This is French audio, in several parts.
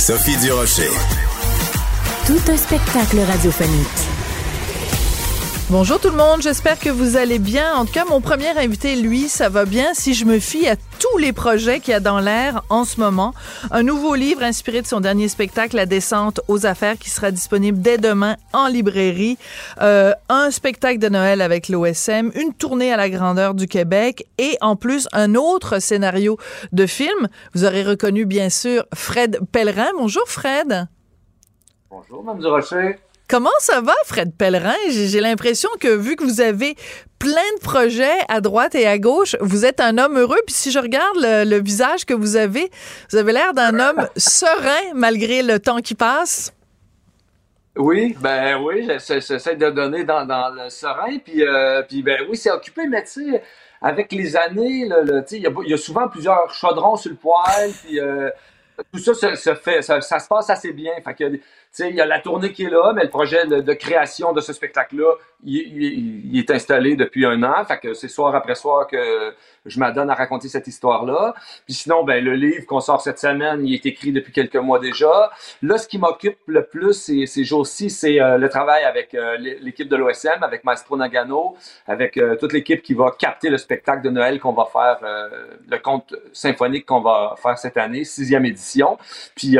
Sophie Durocher. Tout un spectacle radiophonique. Bonjour tout le monde, j'espère que vous allez bien. En tout cas, mon premier invité, lui, ça va bien si je me fie à tous les projets qu'il y a dans l'air en ce moment. Un nouveau livre inspiré de son dernier spectacle, La descente aux affaires, qui sera disponible dès demain en librairie. Euh, un spectacle de Noël avec l'OSM, une tournée à la grandeur du Québec et en plus un autre scénario de film. Vous aurez reconnu bien sûr Fred Pellerin. Bonjour Fred. Bonjour, Mme Durocher. Comment ça va, Fred Pellerin? J'ai l'impression que vu que vous avez plein de projets à droite et à gauche, vous êtes un homme heureux. Puis si je regarde le, visage que vous avez, vous avez l'air d'un homme serein malgré le temps qui passe. Oui, ben oui, j'essaie de donner dans, le serein. Puis, euh, puis ben oui, c'est occupé, mais tu sais, avec les années, il y, a souvent plusieurs chaudrons sur le poêle. Puis euh, tout ça se, fait, ça, se passe assez bien. Fait que il y a la tournée qui est là, mais le projet de, création de ce spectacle-là, il, est installé depuis un an. Fait que c'est soir après soir que je m'adonne à raconter cette histoire-là. Puis sinon, ben, le livre qu'on sort cette semaine, il est écrit depuis quelques mois déjà. Là, ce qui m'occupe le plus ces, jours-ci, c'est euh, le travail avec euh, l'équipe de l'OSM, avec Maestro Nagano, avec euh, toute l'équipe qui va capter le spectacle de Noël qu'on va faire, le conte symphonique qu'on va faire cette année, sixième édition. Puis,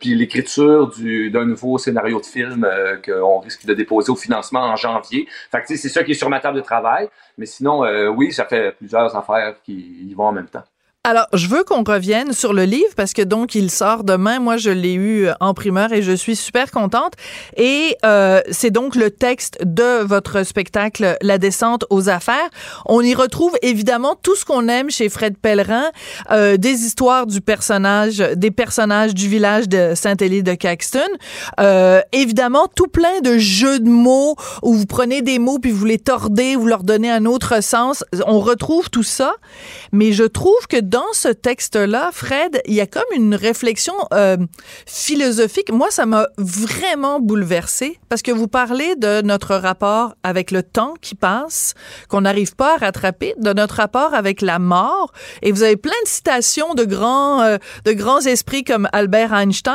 puis l'écriture d'un nouveau scénario de film qu'on risque de déposer au financement en janvier. Fait que c'est ça qui est sur ma table de travail. Mais sinon, oui, ça fait plusieurs affaires qui y vont en même temps. Alors, je veux qu'on revienne sur le livre parce que donc il sort demain. Moi, je l'ai eu en primeur et je suis super contente. Et euh, c'est donc le texte de votre spectacle La descente aux affaires. On y retrouve évidemment tout ce qu'on aime chez Fred Pellerin, euh, des histoires du personnage, des personnages du village de Saint-Élie de Caxton. Euh, évidemment, tout plein de jeux de mots où vous prenez des mots puis vous les tordez, vous leur donnez un autre sens. On retrouve tout ça, mais je trouve que dans ce texte-là, Fred, il y a comme une réflexion euh, philosophique. Moi, ça m'a vraiment bouleversé parce que vous parlez de notre rapport avec le temps qui passe, qu'on n'arrive pas à rattraper, de notre rapport avec la mort. Et vous avez plein de citations de grands, euh, de grands esprits comme Albert Einstein.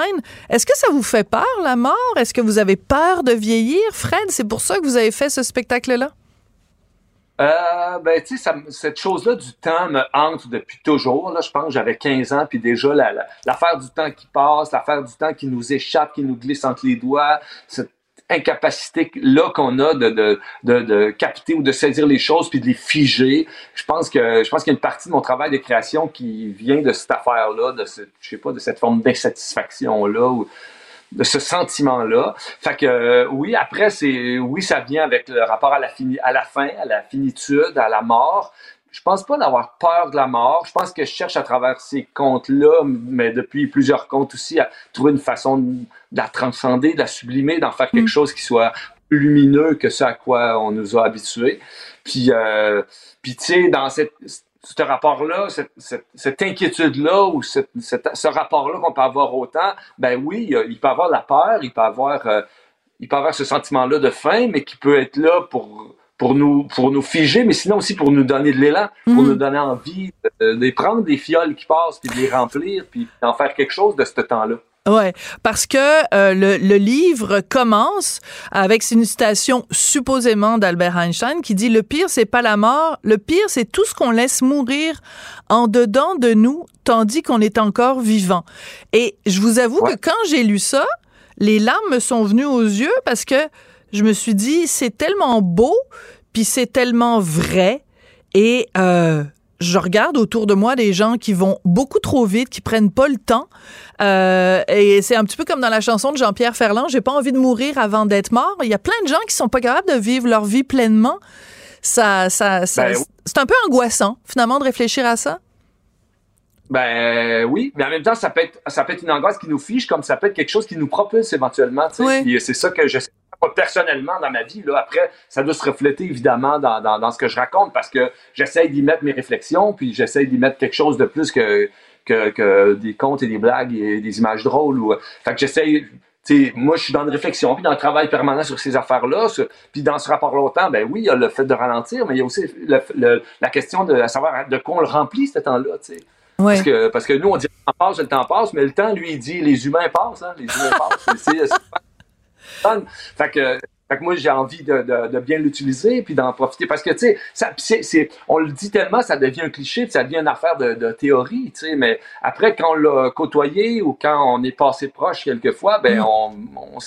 Est-ce que ça vous fait peur, la mort? Est-ce que vous avez peur de vieillir? Fred, c'est pour ça que vous avez fait ce spectacle-là? Euh, ben, tu sais, cette chose-là du temps me hante depuis toujours. Là, je pense que j'avais 15 ans, puis déjà, l'affaire du temps qui passe, l'affaire du temps qui nous échappe, qui nous glisse entre les doigts, cette incapacité-là qu'on a de, de, de, de, capter ou de saisir les choses puis de les figer. Je pense que je pense qu'il y a une partie de mon travail de création qui vient de cette affaire-là, de ce, je sais pas, de cette forme d'insatisfaction-là de ce sentiment-là. Fait que euh, oui, après c'est oui, ça vient avec le rapport à la fini, à la fin, à la finitude, à la mort. Je pense pas d'avoir peur de la mort. Je pense que je cherche à travers ces contes-là, mais depuis plusieurs contes aussi, à trouver une façon de la transcender, de la sublimer, d'en faire quelque mm. chose qui soit plus lumineux que ce à quoi on nous a habitués. Puis, euh, puis tu sais, dans cette ce rapport-là, cette, inquiétude-là ou ce rapport-là qu'on peut avoir autant, ben oui, il peut avoir la peur, il peut avoir, euh, il peut avoir ce sentiment-là de faim, mais qui peut être là pour pour nous pour nous figer, mais sinon aussi pour nous donner de l'élan, pour mhm. nous donner envie de, de, prendre des fioles qui passent, puis de les remplir, puis d'en faire quelque chose de ce temps-là. Ouais, parce que euh, le, le, livre commence avec une citation supposément d'Albert Einstein qui dit le pire c'est pas la mort, le pire c'est tout ce qu'on laisse mourir en dedans de nous tandis qu'on est encore vivant. Et je vous avoue que quand j'ai lu ça, les larmes me sont venues aux yeux parce que je me suis dit c'est tellement beau puis c'est tellement vrai et euh, je regarde autour de moi des gens qui vont beaucoup trop vite, qui prennent pas le temps. Euh, et c'est un petit peu comme dans la chanson de Jean-Pierre Ferland, j'ai pas envie de mourir avant d'être mort. Il y a plein de gens qui sont pas capables de vivre leur vie pleinement. Ça, ça, ça ben c'est un peu angoissant finalement de réfléchir à ça. Ben oui, mais en même temps, ça peut être ça peut être une angoisse qui nous fiche, comme ça peut être quelque chose qui nous propulse éventuellement. Oui. c'est ça que je sais personnellement dans ma vie. Là, après, ça doit se refléter évidemment dans, dans, dans ce que je raconte parce que j'essaie d'y mettre mes réflexions, puis j'essaie d'y mettre quelque chose de plus que, que, que, des contes et des blagues et des images drôles. Ou, fait que j'essaie moi, je suis dans une réflexion, puis dans le travail permanent sur ces affaires-là. Puis dans ce rapport-là au temps, ben oui, il y a le fait de ralentir, mais il y a aussi la question de savoir de quoi on le remplit, ce temps-là. Parce, que, parce que nous, on dit le temps passe, le temps passe, mais le temps, lui, il dit les humains passent. Hein, les humains passent. Fait que fait que moi, j'ai envie de, de, de bien l'utiliser puis d'en profiter. Parce que, tu sais, c'est, on le dit tellement, ça devient un cliché puis ça devient une affaire de, de théorie, tu sais. Mais après, quand on l'a côtoyé ou quand on est passé proche quelquefois, ben, mm. on,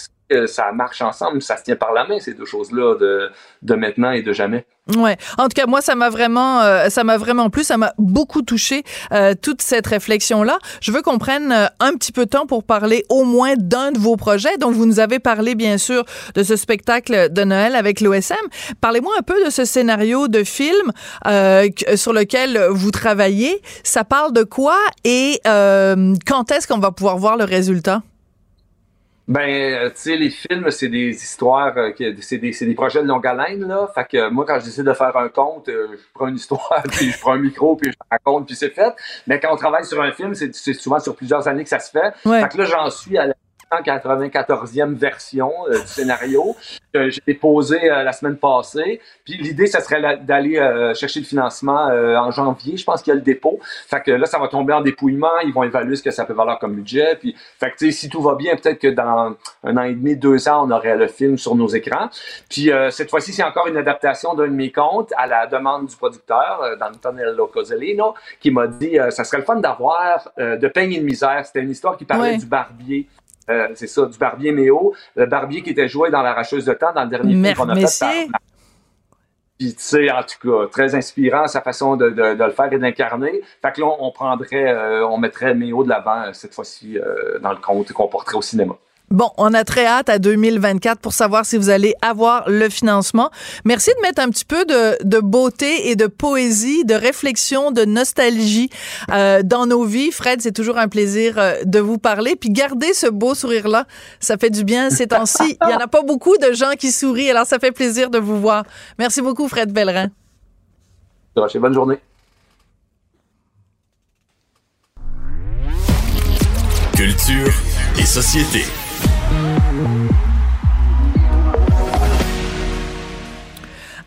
ça marche ensemble, ça se tient par la main, ces deux choses-là, de, de maintenant et de jamais. Ouais. En tout cas, moi, ça m'a vraiment, euh, ça m'a vraiment plu, ça m'a beaucoup touché euh, toute cette réflexion-là. Je veux qu'on prenne euh, un petit peu de temps pour parler au moins d'un de vos projets. Donc, vous nous avez parlé, bien sûr, de ce spectacle de Noël avec l'OSM. Parlez-moi un peu de ce scénario de film sur lequel vous travaillez. Ça parle de quoi et quand est-ce qu'on va pouvoir voir le résultat? Ben, euh, tu sais, les films, c'est des histoires, euh, c'est des, des, projets de longue haleine, là. Fait que moi, quand je décide de faire un conte, euh, je prends une histoire, puis je prends un micro, puis je raconte, puis c'est fait. Mais quand on travaille sur un film, c'est souvent sur plusieurs années que ça se fait. Fait que là, j'en suis à la 194e version euh, du scénario que j'ai déposé euh, la semaine passée. Puis l'idée, ce serait d'aller euh, chercher le financement en janvier. Je pense qu'il y a le dépôt. Fait que là, ça va tomber en dépouillement. Ils vont évaluer ce que ça peut valoir comme budget. Puis, fait que, si tout va bien, peut-être que dans un an et demi, deux ans, on aurait le film sur nos écrans. Puis cette fois-ci, c'est encore une adaptation d'un de mes contes à la demande du producteur, D'Antonello Coselino, qui m'a dit ça serait le fun d'avoir de peigne et de misère. C'était une histoire qui parlait du barbier euh, c'est ça, du Barbier Méo, le Barbier qui était joué dans l'arracheuse de temps dans le dernier film qu'on a fait. Puis, tu sais, en tout cas, très inspirant sa façon de, le faire et d'incarner. Fait que là, on, prendrait, euh, on mettrait Méo de l'avant euh, cette fois-ci dans le compte qu'on porterait au cinéma. Bon, on a très hâte à 2024 pour savoir si vous allez avoir le financement. Merci de mettre un petit peu de, beauté et de poésie, de réflexion, de nostalgie euh, dans nos vies. Fred, c'est toujours un plaisir euh, de vous parler. Puis gardez ce beau sourire-là. Ça fait du bien ces temps-ci. Il y en a pas beaucoup de gens qui sourient, alors ça fait plaisir de vous voir. Merci beaucoup, Fred Bellerin. Bonne journée. Culture et société.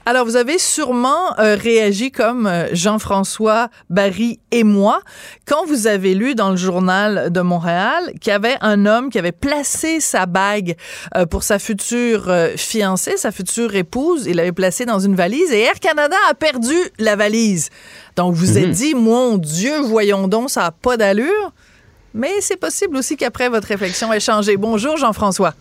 Alors, vous avez sûrement euh, réagi comme euh, Jean-François Barry et moi quand vous avez lu dans le journal de Montréal qu'il y avait un homme qui avait placé sa bague euh, pour sa future fiancée, sa future épouse. Il l'avait placée dans une valise et Air Canada a perdu la valise. Donc, vous vous êtes mhm. dit, mon Dieu, voyons donc, ça n'a pas d'allure. Mais c'est possible aussi qu'après votre réflexion ait changé. Bonjour, Jean-François.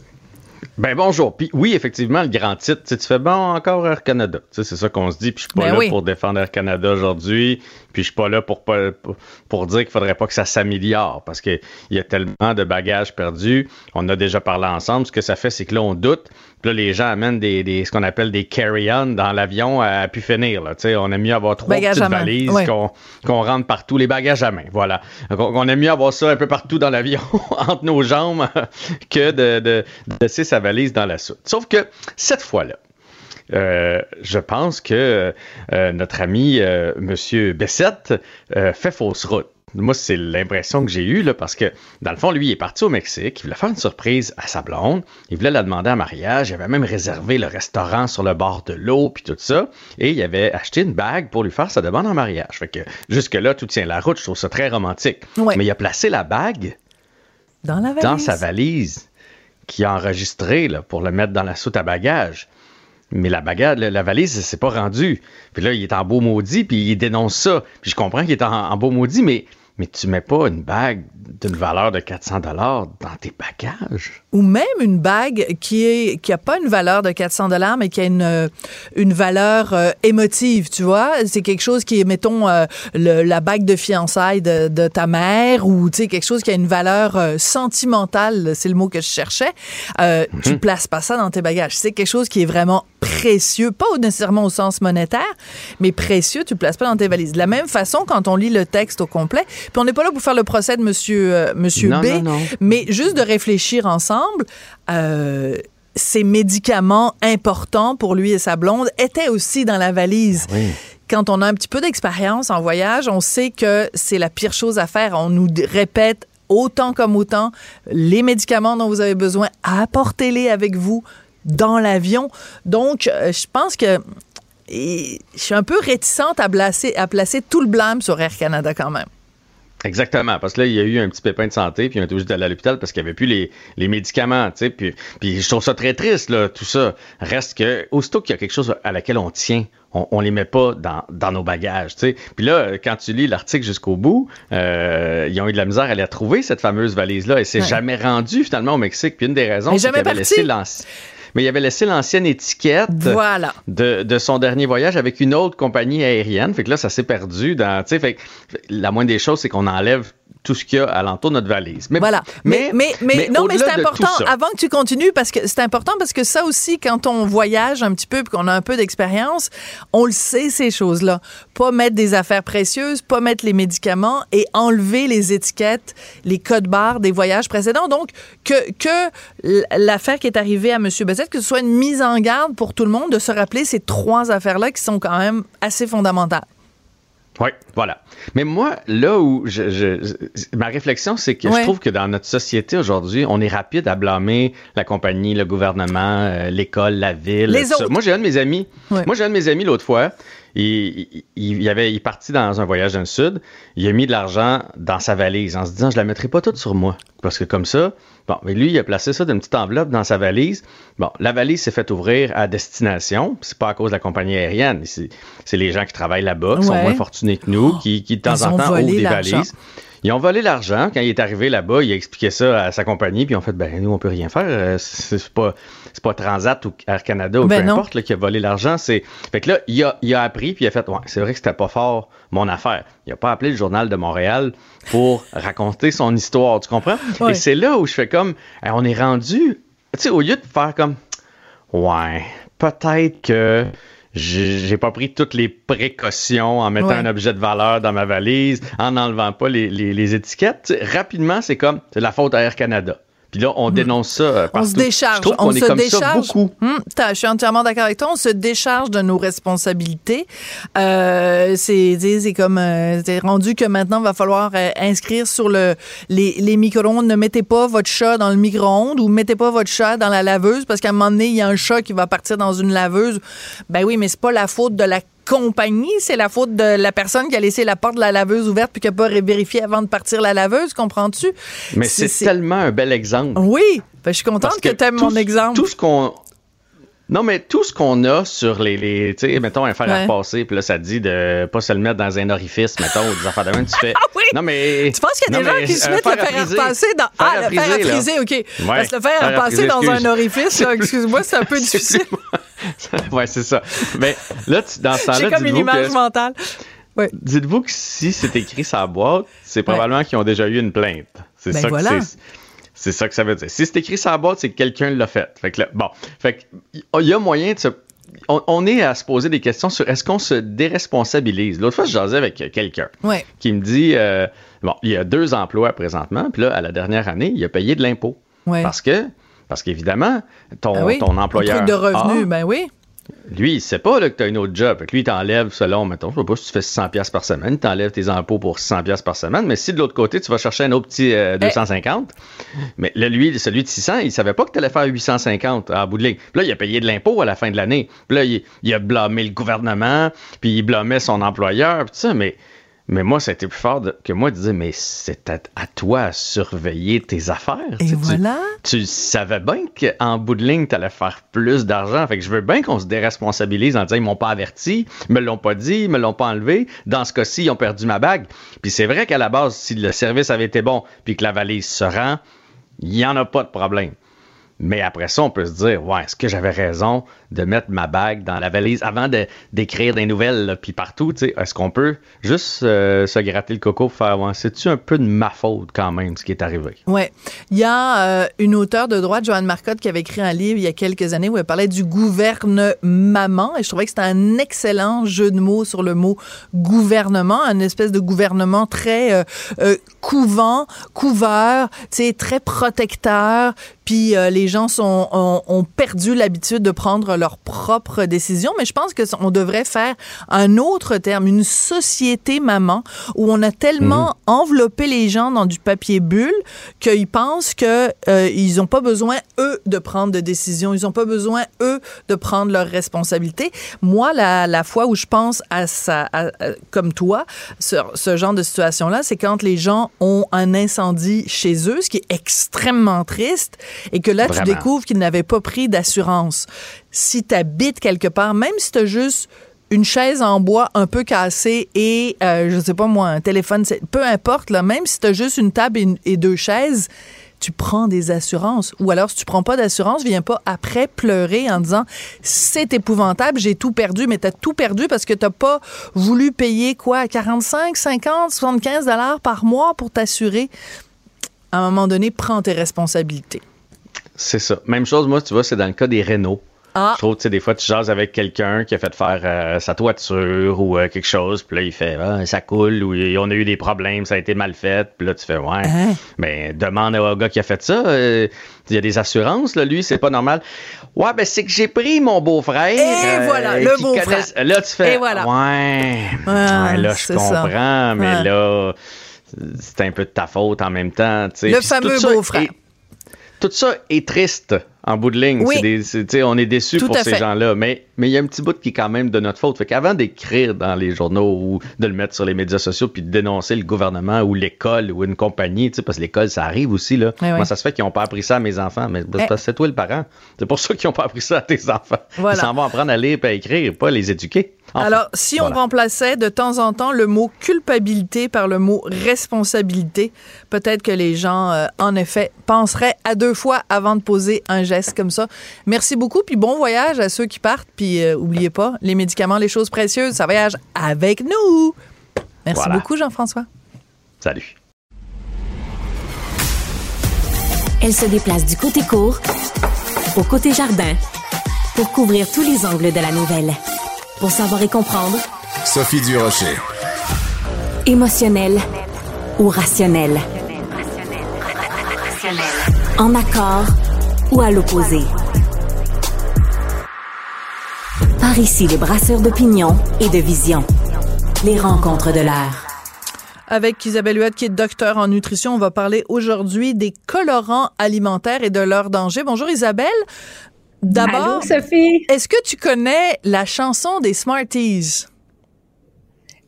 Ben bonjour. Puis oui, effectivement, le grand titre, tu fais bon encore Air Canada. c'est ça qu'on se dit. Puis je suis pas ben là pour défendre Air Canada aujourd'hui. Puis je suis pas là pour, pour, dire qu'il faudrait pas que ça s'améliore parce qu'il y a tellement de bagages perdus. On a déjà parlé ensemble. Ce que ça fait, c'est que là, on doute. Puis là, les gens amènent des, des ce qu'on appelle des carry-on dans l'avion à, pu finir. Là. on aime mieux avoir trois petites valises qu'on rentre partout. Les bagages à main, voilà. On, aime mieux avoir ça un peu partout dans l'avion, entre nos jambes, que de, de, de sa valise dans la soute. Sauf que cette fois-là, euh, je pense que euh, notre ami euh, Monsieur Bessette fait fausse route. Moi, c'est l'impression que j'ai eue, là, parce que, dans le fond, lui, il est parti au Mexique, il voulait faire une surprise à sa blonde, il voulait la demander en mariage, il avait même réservé le restaurant sur le bord de l'eau, puis tout ça, et il avait acheté une bague pour lui faire sa demande en mariage. Fait que, jusque-là, tout tient la route, je trouve ça très romantique. Mais il a placé la bague dans, la dans sa valise, qui a enregistré là, pour le mettre dans la soute à bagages. Mais la bagarre, la, valise, c'est pas rendu. Puis là, il est en beau maudit, puis il dénonce ça. Puis je comprends qu'il est en, beau maudit, mais, mais tu mets pas une bague d'une valeur de 400 dollars dans tes bagages? Ou même une bague qui est qui a pas une valeur de 400 dollars mais qui a une euh, une valeur euh, émotive, tu vois, c'est quelque chose qui est mettons euh, la bague de fiançailles de, ta mère ou tu sais quelque chose qui a une valeur sentimentale, c'est le mot que je cherchais. Tu Tu mhm. places pas ça dans tes bagages. C'est quelque chose qui est vraiment précieux, pas nécessairement au sens monétaire, mais précieux, tu le places pas dans tes valises. De la même façon, quand on lit le texte au complet, Puis on n'est pas là pour faire le procès de Monsieur, euh, monsieur B, mais juste de réfléchir ensemble. Euh, ces médicaments importants pour lui et sa blonde étaient aussi dans la valise. Ah Quand on a un petit peu d'expérience en voyage, on sait que c'est la pire chose à faire. On nous répète autant comme autant les médicaments dont vous avez besoin, apportez-les avec vous dans l'avion. Donc, euh, je pense que je suis un peu réticente à placer, à placer tout le blâme sur Air Canada quand même. Exactement, parce que là, il y a eu un petit pépin de santé, puis on était obligé d'aller à l'hôpital parce qu'il n'y avait plus les, les médicaments, tu sais, puis, puis je trouve ça très triste, là, tout ça. Reste que, aussitôt qu'il y a quelque chose à laquelle on tient, on, on les met pas dans, dans nos bagages, tu sais. Puis là, quand tu lis l'article jusqu'au bout, euh, ils ont eu de la misère à aller trouver, cette fameuse valise-là, et c'est jamais rendu, finalement, au Mexique. Puis une des raisons, c'est qu'elle avait laissé mais il avait laissé l'ancienne étiquette de, son dernier voyage avec une autre compagnie aérienne. Fait que là, ça s'est perdu dans, fait la moindre des choses, c'est qu'on enlève tout ce qu'il y a alentour de notre valise. Mais, voilà. Mais, mais, mais, non, mais c'est important, avant que tu continues, parce que c'est important parce que ça aussi, quand on voyage un petit peu et qu'on a un peu d'expérience, on le sait, ces choses-là. Pas mettre des affaires précieuses, pas mettre les médicaments et enlever les étiquettes, les codes barres des voyages précédents. Donc, que, que l'affaire qui est arrivée à M. Bessette, que ce soit une mise en garde pour tout le monde de se rappeler ces trois affaires-là qui sont quand même assez fondamentales. Oui, voilà. Mais moi, là où je, ma réflexion, c'est que je trouve que dans notre société aujourd'hui, on est rapide à blâmer la compagnie, le gouvernement, euh, l'école, la ville. Les autres. Moi, j'ai un de mes amis. Moi, j'ai un de mes amis l'autre fois. Il, il, avait, il est parti dans un voyage dans le sud. Il a mis de l'argent dans sa valise en se disant, je la mettrai pas toute sur moi. Parce que comme ça, Bon, mais lui, il a placé ça d'une petite enveloppe dans sa valise. Bon, la valise s'est faite ouvrir à destination. C'est pas à cause de la compagnie aérienne. C'est les gens qui travaillent là-bas, qui sont moins fortunés que nous, qui, qui de temps en temps ouvrent des valises. Ils ont volé l'argent. Quand il est arrivé là-bas, il a expliqué ça à sa compagnie, puis ils ont fait, ben, nous, on peut rien faire. Euh, c'est pas, pas Transat ou Air Canada ou ben peu importe qui a volé l'argent. C'est, fait que là, il a, il a appris, puis il a fait, ouais, c'est vrai que c'était pas fort mon affaire. Il a pas appelé le journal de Montréal pour raconter son histoire, tu comprends? Et c'est là où je fais comme, on est rendu, tu sais, au lieu de faire comme, ouais, peut-être que j'ai pas pris toutes les précautions en mettant un objet de valeur dans ma valise, en n'enlevant pas les, les, les étiquettes. rapidement, c'est comme, c'est la faute à Air Canada. Puis là, on hmm. dénonce ça partout. On se décharge. on, se décharge. beaucoup. Hmm, je suis entièrement d'accord avec toi. On se décharge de nos responsabilités. Euh, c'est comme euh, c'est rendu que maintenant, il va falloir euh, inscrire sur le les, les micro-ondes. Ne mettez pas votre chat dans le micro-ondes ou mettez pas votre chat dans la laveuse parce qu'à un moment donné, il y a un chat qui va partir dans une laveuse. Ben oui, mais c'est pas la faute de la compagnie, c'est la faute de la personne qui a laissé la porte de la laveuse ouverte puis qui n'a pas vérifié avant de partir la laveuse, comprends-tu? Mais c'est tellement un bel exemple. Oui, ben, je suis contente que, tu aimes mon exemple. Tout ce qu'on non, mais tout ce qu'on a sur les, les tu sais, mettons un fer à repasser, puis là, ça dit de pas se le mettre dans un orifice, mettons, ou des affaires de même, tu fais. Ah oui! Non, mais. Tu penses qu'il y a des gens qui se mettent le fer à repasser dans. Ah, le fer à friser, OK. Ouais, Parce que le fer à repasser dans un orifice, excuse-moi, c'est un peu difficile. ouais, c'est ça. Mais là, tu, dans ce temps-là. J'ai comme une image mentale. Ouais. Dites-vous que si c'est écrit la boîte, c'est probablement qu'ils ont déjà eu une plainte. C'est ben ça que c'est. C'est ça que ça veut dire. Si c'est écrit sur la boîte, c'est que quelqu'un l'a fait. Fait que là, bon. Fait il y a moyen de se. On, est à se poser des questions sur est-ce qu'on se déresponsabilise. L'autre fois, je jasais avec quelqu'un qui me dit euh, bon, il y a deux emplois présentement, puis là, à la dernière année, il a payé de l'impôt. Parce que, parce qu'évidemment, ton, ah ton employeur. Un truc de revenu, ben oui. Lui, il sait pas là, que tu as un autre job. Fait que lui, il t'enlève selon, mettons, je sais pas si tu fais 600$ par semaine, il t'enlève tes impôts pour 600$ par semaine. Mais si de l'autre côté, tu vas chercher un autre petit 250, euh, eh. mais là, lui, celui de 600, il savait pas que tu allais faire 850 à bout de ligne. Puis là, il a payé de l'impôt à la fin de l'année. Puis là, il, a blâmé le gouvernement, puis il blâmait son employeur, puis tout ça, mais mais moi, ça a été plus fort que moi de dire, mais c'est à, toi à surveiller tes affaires. Et voilà. Tu, savais bien qu'en bout de ligne, tu allais faire plus d'argent. Fait que je veux bien qu'on se déresponsabilise en disant, ils m'ont pas averti, ils me l'ont pas dit, ils me l'ont pas enlevé. Dans ce cas-ci, ils ont perdu ma bague. Puis c'est vrai qu'à la base, si le service avait été bon, puis que la valise se rend, il n'y en a pas de problème. Mais après ça, on peut se dire, ouais, est-ce que j'avais raison? De mettre ma bague dans la valise avant d'écrire des nouvelles, puis partout, tu sais, est-ce qu'on peut juste euh, se gratter le coco pour faire, ouais, c'est-tu un peu de ma faute quand même, ce qui est arrivé? Ouais. Il y a euh, une auteure de droite, Joanne Marcotte, qui avait écrit un livre il y a quelques années où elle parlait du gouvernement, et je trouvais que c'était un excellent jeu de mots sur le mot gouvernement, un espèce de gouvernement très euh, couvent, couvert, tu sais, très protecteur, puis euh, les gens sont, ont, perdu l'habitude de prendre leurs propres décisions. Mais je pense que on devrait faire un autre terme, une société maman, où on a tellement mhm. enveloppé les gens dans du papier bulle qu'ils pensent que euh, ils n'ont pas besoin eux de prendre de décisions, ils n'ont pas besoin eux de prendre leurs responsabilités. Moi, la, la fois où je pense à ça, comme toi, ce, ce genre de situation-là, c'est quand les gens ont un incendie chez eux, ce qui est extrêmement triste et que là, tu découvres qu'ils n'avaient pas pris d'assurance. Si tu habites quelque part, même si tu as juste une chaise en bois un peu cassée et, euh, je sais pas moi, un téléphone, peu importe, là, même si tu as juste une table et, deux chaises, tu prends des assurances. Ou alors, si tu prends pas d'assurance, viens pas après pleurer en disant c'est épouvantable, j'ai tout perdu, mais tu as tout perdu parce que tu pas voulu payer quoi, 45, 50, 75 dollars par mois pour t'assurer. À un moment donné, prends tes responsabilités. C'est ça. Même chose, moi, tu vois, c'est dans le cas des Renault. Ah. Je trouve, tu sais, des fois, tu jases avec quelqu'un qui a fait faire euh, sa toiture ou euh, quelque chose, puis là, il fait, ah, ça coule, ou on a eu des problèmes, ça a été mal fait, puis là, tu fais, ouais. Hein? Mais demande au gars qui a fait ça, euh, il y a des assurances, là, lui, c'est pas normal. Ouais, ben, c'est que j'ai pris mon beau-frère. Et voilà, le beau-frère. Là, tu fais, voilà. ouais, ouais, là, je comprends, mais là, c'est un peu de ta faute en même temps, tu sais. Le fameux beau-frère tout ça est triste en bout de ligne. on est déçu pour ces gens-là, mais mais il y a un petit bout qui est quand même de notre faute. Fait qu'avant d'écrire dans les journaux ou de le mettre sur les médias sociaux puis de dénoncer le gouvernement ou l'école ou une compagnie, parce que l'école, ça arrive aussi, là. Moi, ça se fait qu'ils n'ont pas appris ça à mes enfants, mais eh. c'est toi le parent. C'est pour ça qu'ils n'ont pas appris ça à tes enfants. Ils s'en vont apprendre à lire et à écrire, pas les éduquer. Alors, si on remplaçait de temps en temps le mot culpabilité par le mot responsabilité, peut-être que les gens, euh, en effet, penseraient à deux fois avant de poser un geste comme ça. Merci beaucoup, puis bon voyage à ceux qui partent. Puis euh, oubliez pas, les médicaments, les choses précieuses, ça voyage avec nous. Merci beaucoup, Jean-François. Salut. Elle se déplace du côté court au côté jardin pour couvrir tous les angles de la nouvelle. Pour savoir et comprendre, Sophie Durocher. Émotionnelle ou rationnelle. En accord ou à l'opposé. Par ici, les brasseurs d'opinion et de vision. Les rencontres de l'air. Avec Isabelle Huot, qui est docteur en nutrition, on va parler aujourd'hui des colorants alimentaires et de leurs dangers. Bonjour Isabelle. D'abord, Sophie. Est-ce que tu connais la chanson des Smarties?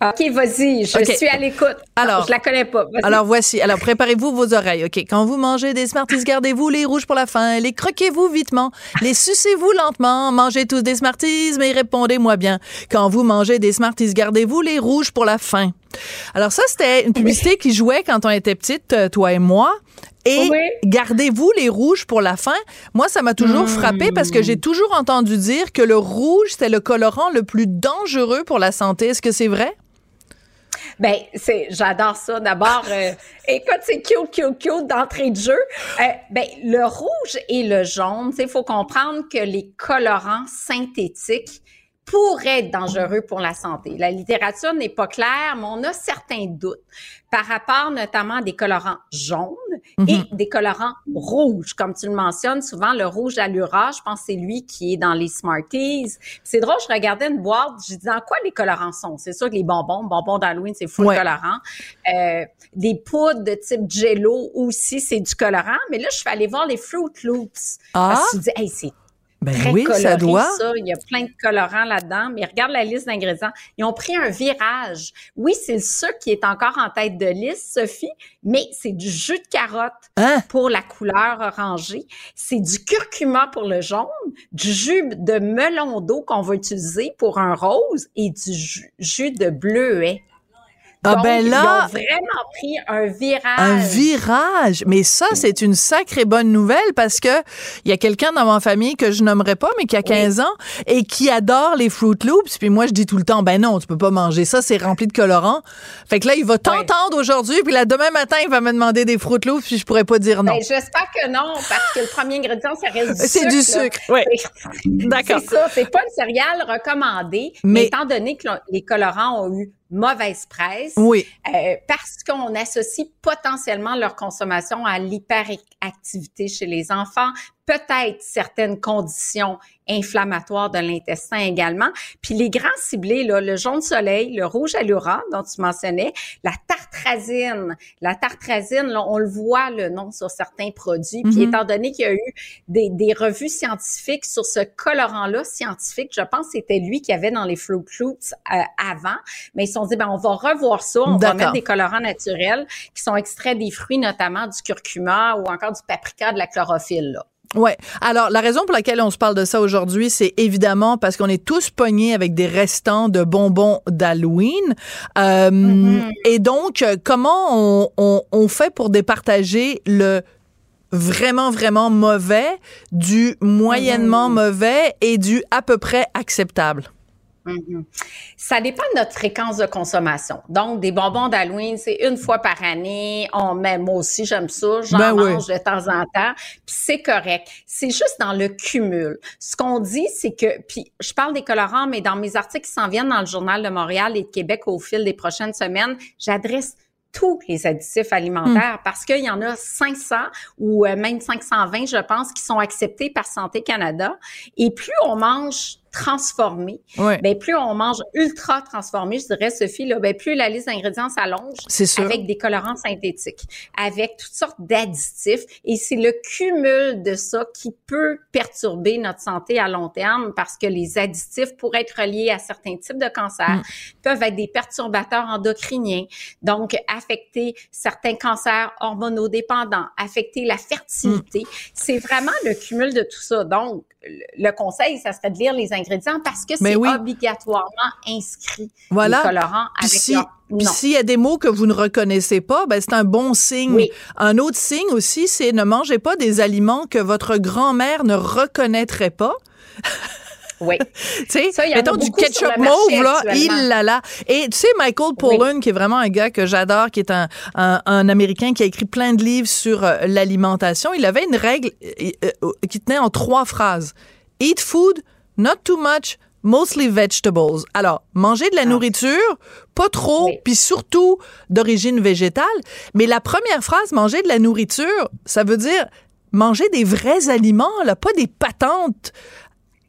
OK, vas-y, je suis à l'écoute. Alors, je la connais pas. Alors voici. Alors préparez-vous vos oreilles. OK, quand vous mangez des Smarties, gardez-vous les rouges pour la fin, les croquez-vous vitement, les sucez-vous lentement, mangez tous des Smarties, mais répondez-moi bien. Quand vous mangez des Smarties, gardez-vous les rouges pour la fin. Alors ça c'était une publicité qui jouait quand on était petite euh, toi et moi. Et gardez-vous les rouges pour la fin. Moi, ça m'a toujours frappé parce que j'ai toujours entendu dire que le rouge, c'est le colorant le plus dangereux pour la santé. Est-ce que c'est vrai? Ben, c'est, j'adore ça. D'abord, euh, écoute, c'est cute, cute, cute d'entrée de jeu. Euh, ben, le rouge et le jaune, il faut comprendre que les colorants synthétiques pourrait être dangereux pour la santé. La littérature n'est pas claire, mais on a certains doutes par rapport notamment à des colorants jaunes et mhm. des colorants rouges. Comme tu le mentionnes, souvent le rouge allura, je pense que c'est lui qui est dans les Smarties. C'est drôle, je regardais une boîte, je disais en quoi les colorants sont? C'est sûr que les bonbons, bonbons d'Halloween, c'est full colorant. Euh, des poudres de type Jello aussi, c'est du colorant. Mais là, je suis allée voir les Fruit Loops. Ah. Parce que je dis, hey, c'est ben oui, ça doit. Il y a plein de colorants là-dedans, mais regarde la liste d'ingrédients. Ils ont pris un virage. Oui, c'est le sucre qui est encore en tête de liste, Sophie, mais c'est du jus de carotte hein? pour la couleur orangée. C'est du curcuma pour le jaune, du jus de melon d'eau qu'on va utiliser pour un rose et du jus, de bleuet. Ah ben là, ils ont vraiment pris un virage. Un virage. Mais ça, c'est une sacrée bonne nouvelle parce que il y a quelqu'un dans ma famille que je nommerai pas, mais qui a 15 ans et qui adore les Fruit Loops. Puis moi, je dis tout le temps, ben non, tu peux pas manger ça, c'est rempli de colorants. Fait que là, il va t'entendre aujourd'hui, puis là, demain matin, il va me demander des Fruit Loops, puis je pourrais pas dire non. Ben, j'espère que non, parce que le premier ingrédient, ça reste du sucre. C'est du sucre, oui. D'accord. C'est ça, c'est pas une céréale recommandée, mais étant donné que les colorants ont eu mauvaise presse. Oui. Euh, parce qu'on associe potentiellement leur consommation à l'hyperactivité chez les enfants, peut-être certaines conditions inflammatoires de l'intestin également. Puis les grands ciblés, là, le jaune soleil, le rouge allura dont tu mentionnais, la tartrazine. La tartrazine, là, on le voit le nom sur certains produits. Puis mm-hmm. étant donné qu'il y a eu des, des, revues scientifiques sur ce colorant-là scientifique, je pense que c'était lui qui avait dans les Fruit Loops euh, avant, mais ils se sont dit, ben on va revoir ça, on va mettre des colorants naturels qui sont extraits des fruits, notamment du curcuma ou encore du paprika, de la chlorophylle. Là. Ouais. Alors la raison pour laquelle on se parle de ça aujourd'hui, c'est évidemment parce qu'on est tous pognés avec des restants de bonbons d'Halloween. Euh, mm-hmm. Et donc, comment on, on, on fait pour départager le vraiment vraiment mauvais du moyennement mm-hmm. mauvais et du à peu près acceptable? Mhm. Ça dépend de notre fréquence de consommation. Donc, des bonbons d'Halloween, c'est une fois par année. On met, moi aussi, j'aime ça. J'en ben mange de temps en temps. Puis c'est correct. C'est juste dans le cumul. Ce qu'on dit, c'est que, puis je parle des colorants, mais dans mes articles qui s'en viennent dans le Journal de Montréal et de Québec au fil des prochaines semaines, j'adresse tous les additifs alimentaires parce qu'il y en a 500 ou euh, même 520, je pense, qui sont acceptés par Santé Canada. Et plus on mange transformé, ben plus on mange ultra transformé, je dirais Sophie là, ben plus la liste d'ingrédients s'allonge avec des colorants synthétiques, avec toutes sortes d'additifs et c'est le cumul de ça qui peut perturber notre santé à long terme parce que les additifs pourraient être reliés à certains types de cancers, mm. peuvent être des perturbateurs endocriniens, donc affecter certains cancers hormonodépendants, affecter la fertilité. Mm. C'est vraiment le cumul de tout ça. Donc le conseil, ça serait de lire les ingrédients parce que c'est obligatoirement inscrit. Voilà. Les colorants avec si, Puis s'il y a des mots que vous ne reconnaissez pas, ben c'est un bon signe. Un autre signe aussi, c'est ne mangez pas des aliments que votre grand-mère ne reconnaîtrait pas. Oui. tu sais, mettons du ketchup mauve, là, il là là. Et tu sais, Michael Pollan, qui est vraiment un gars que j'adore, qui est un, un, Américain qui a écrit plein de livres sur euh, l'alimentation, il avait une règle euh, euh, qui tenait en trois phrases. Eat food, not too much, mostly vegetables. Alors, manger de la ah. nourriture, pas trop, puis surtout d'origine végétale. Mais la première phrase, manger de la nourriture, ça veut dire manger des vrais aliments, là, pas des patentes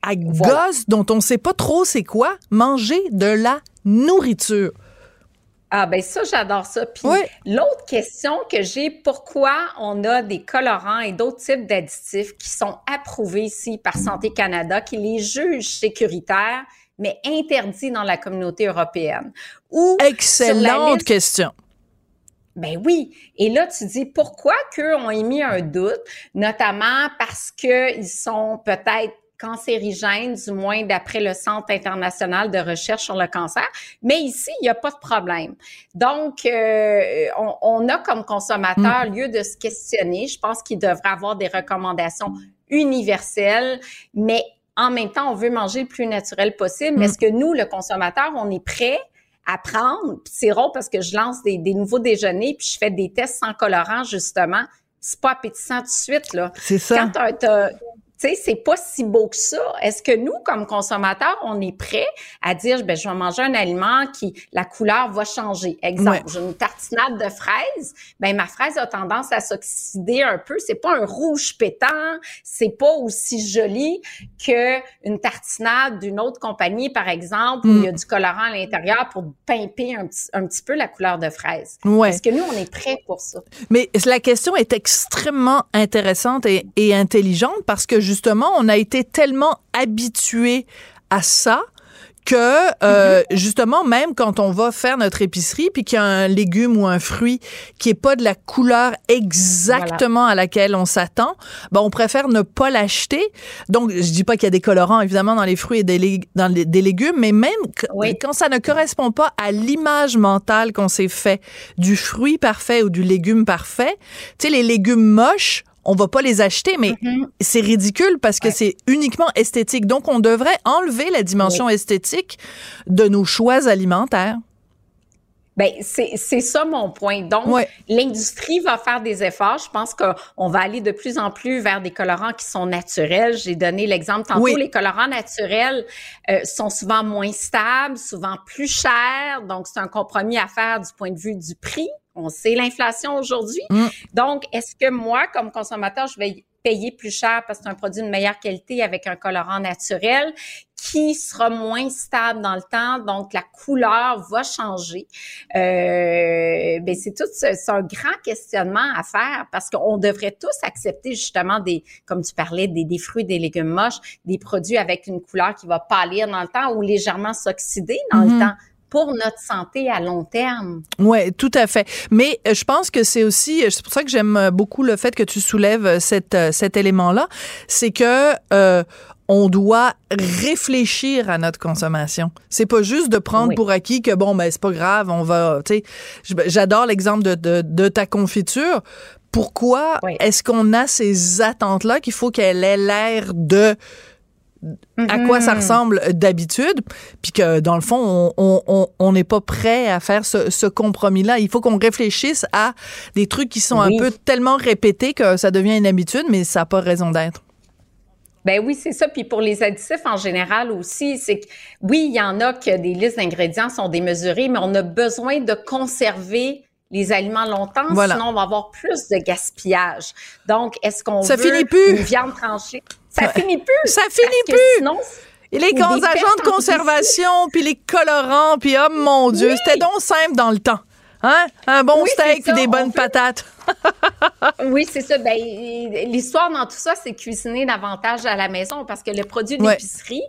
à gosse dont on sait pas trop c'est quoi, manger de la nourriture. Ah ben ça j'adore ça. Puis l'autre question que j'ai, pourquoi on a des colorants et d'autres types d'additifs qui sont approuvés ici par Santé Canada, qui les jugent sécuritaires, mais interdits dans la communauté européenne? Ou excellente question. Ben oui. Et là, tu dis pourquoi qu'eux ont émis un doute, notamment parce qu'ils sont peut-être cancérigène, du moins d'après le Centre international de recherche sur le cancer. Mais ici, il n'y a pas de problème. Donc, euh, on, a comme consommateur mm. lieu de se questionner. Je pense qu'il devrait avoir des recommandations universelles, mais en même temps, on veut manger le plus naturel possible. Mais mm. est-ce que nous, le consommateur, on est prêt à prendre? c'est rare parce que je lance des, des nouveaux déjeuners puis je fais des tests sans colorant, justement? C'est pas appétissant tout de suite là. C'est ça. Quand tu as, tu sais, c'est pas si beau que ça. Est-ce que nous, comme consommateurs, on est prêt à dire, ben, je vais manger un aliment qui, la couleur va changer? Exemple, j'ai une tartinade de fraises, ben, ma fraise a tendance à s'oxyder un peu. C'est pas un rouge pétant, c'est pas aussi joli que une tartinade d'une autre compagnie, par exemple, où il y a mm. du colorant à l'intérieur pour pimper un petit, un petit peu la couleur de fraise. Ouais. Est-ce que nous, on est prêt pour ça? Mais la question est extrêmement intéressante et, et intelligente parce que justement, on a été tellement habitué à ça que euh, mm-hmm. justement même quand on va faire notre épicerie puis qu'il y a un légume ou un fruit qui est pas de la couleur exactement à laquelle on s'attend, ben on préfère ne pas l'acheter. Donc je dis pas qu'il y a des colorants évidemment dans les fruits et des, dans les, des légumes, mais même quand ça ne correspond pas à l'image mentale qu'on s'est fait du fruit parfait ou du légume parfait, tu sais les légumes moches on va pas les acheter, mais mm-hmm. c'est ridicule parce que c'est uniquement esthétique. Donc, on devrait enlever la dimension esthétique de nos choix alimentaires. Ben c'est ça mon point. Donc l'industrie va faire des efforts. Je pense qu'on va aller de plus en plus vers des colorants qui sont naturels. J'ai donné l'exemple tantôt. Les colorants naturels euh, sont souvent moins stables, souvent plus chers. Donc c'est un compromis à faire du point de vue du prix. On sait l'inflation aujourd'hui. Mm. Donc, est-ce que moi, comme consommateur, je vais payer plus cher parce que c'est un produit de meilleure qualité avec un colorant naturel qui sera moins stable dans le temps, donc la couleur va changer. Euh, ben c'est tout, c'est un grand questionnement à faire parce qu'on devrait tous accepter justement des, comme tu parlais, des, des fruits, des légumes moches, des produits avec une couleur qui va pâlir dans le temps ou légèrement s'oxyder dans le mm-hmm. temps pour notre santé à long terme. Oui, tout à fait. Mais euh, je pense que c'est aussi, euh, c'est pour ça que j'aime euh, beaucoup le fait que tu soulèves cette, cet élément-là, c'est que on doit réfléchir à notre consommation. C'est pas juste de prendre pour acquis que bon ben c'est pas grave, on va, tu sais, j'adore l'exemple de, de, de, ta confiture. Pourquoi est-ce qu'on a ces attentes-là qu'il faut qu'elle ait l'air de à quoi ça mm-hmm. ressemble d'habitude, puis que dans le fond, on n'est pas prêt à faire ce, compromis-là. Il faut qu'on réfléchisse à des trucs qui sont un peu tellement répétés que ça devient une habitude, mais ça n'a pas raison d'être. Ben oui, c'est ça. Puis pour les additifs en général aussi, c'est que oui, il y en a que des listes d'ingrédients sont démesurées, mais on a besoin de conserver les aliments longtemps, sinon on va avoir plus de gaspillage. Donc, est-ce qu'on veut finit plus. une viande tranchée? Ça finit plus. Ça finit plus. Sinon, et les agents de conservation, puis les colorants, puis oh mon Dieu, c'était donc simple dans le temps. Hein? Un bon steak puis des bonnes patates. oui, c'est ça. Ben, l'histoire dans tout ça, c'est cuisiner davantage à la maison parce que le produit d'épicerie,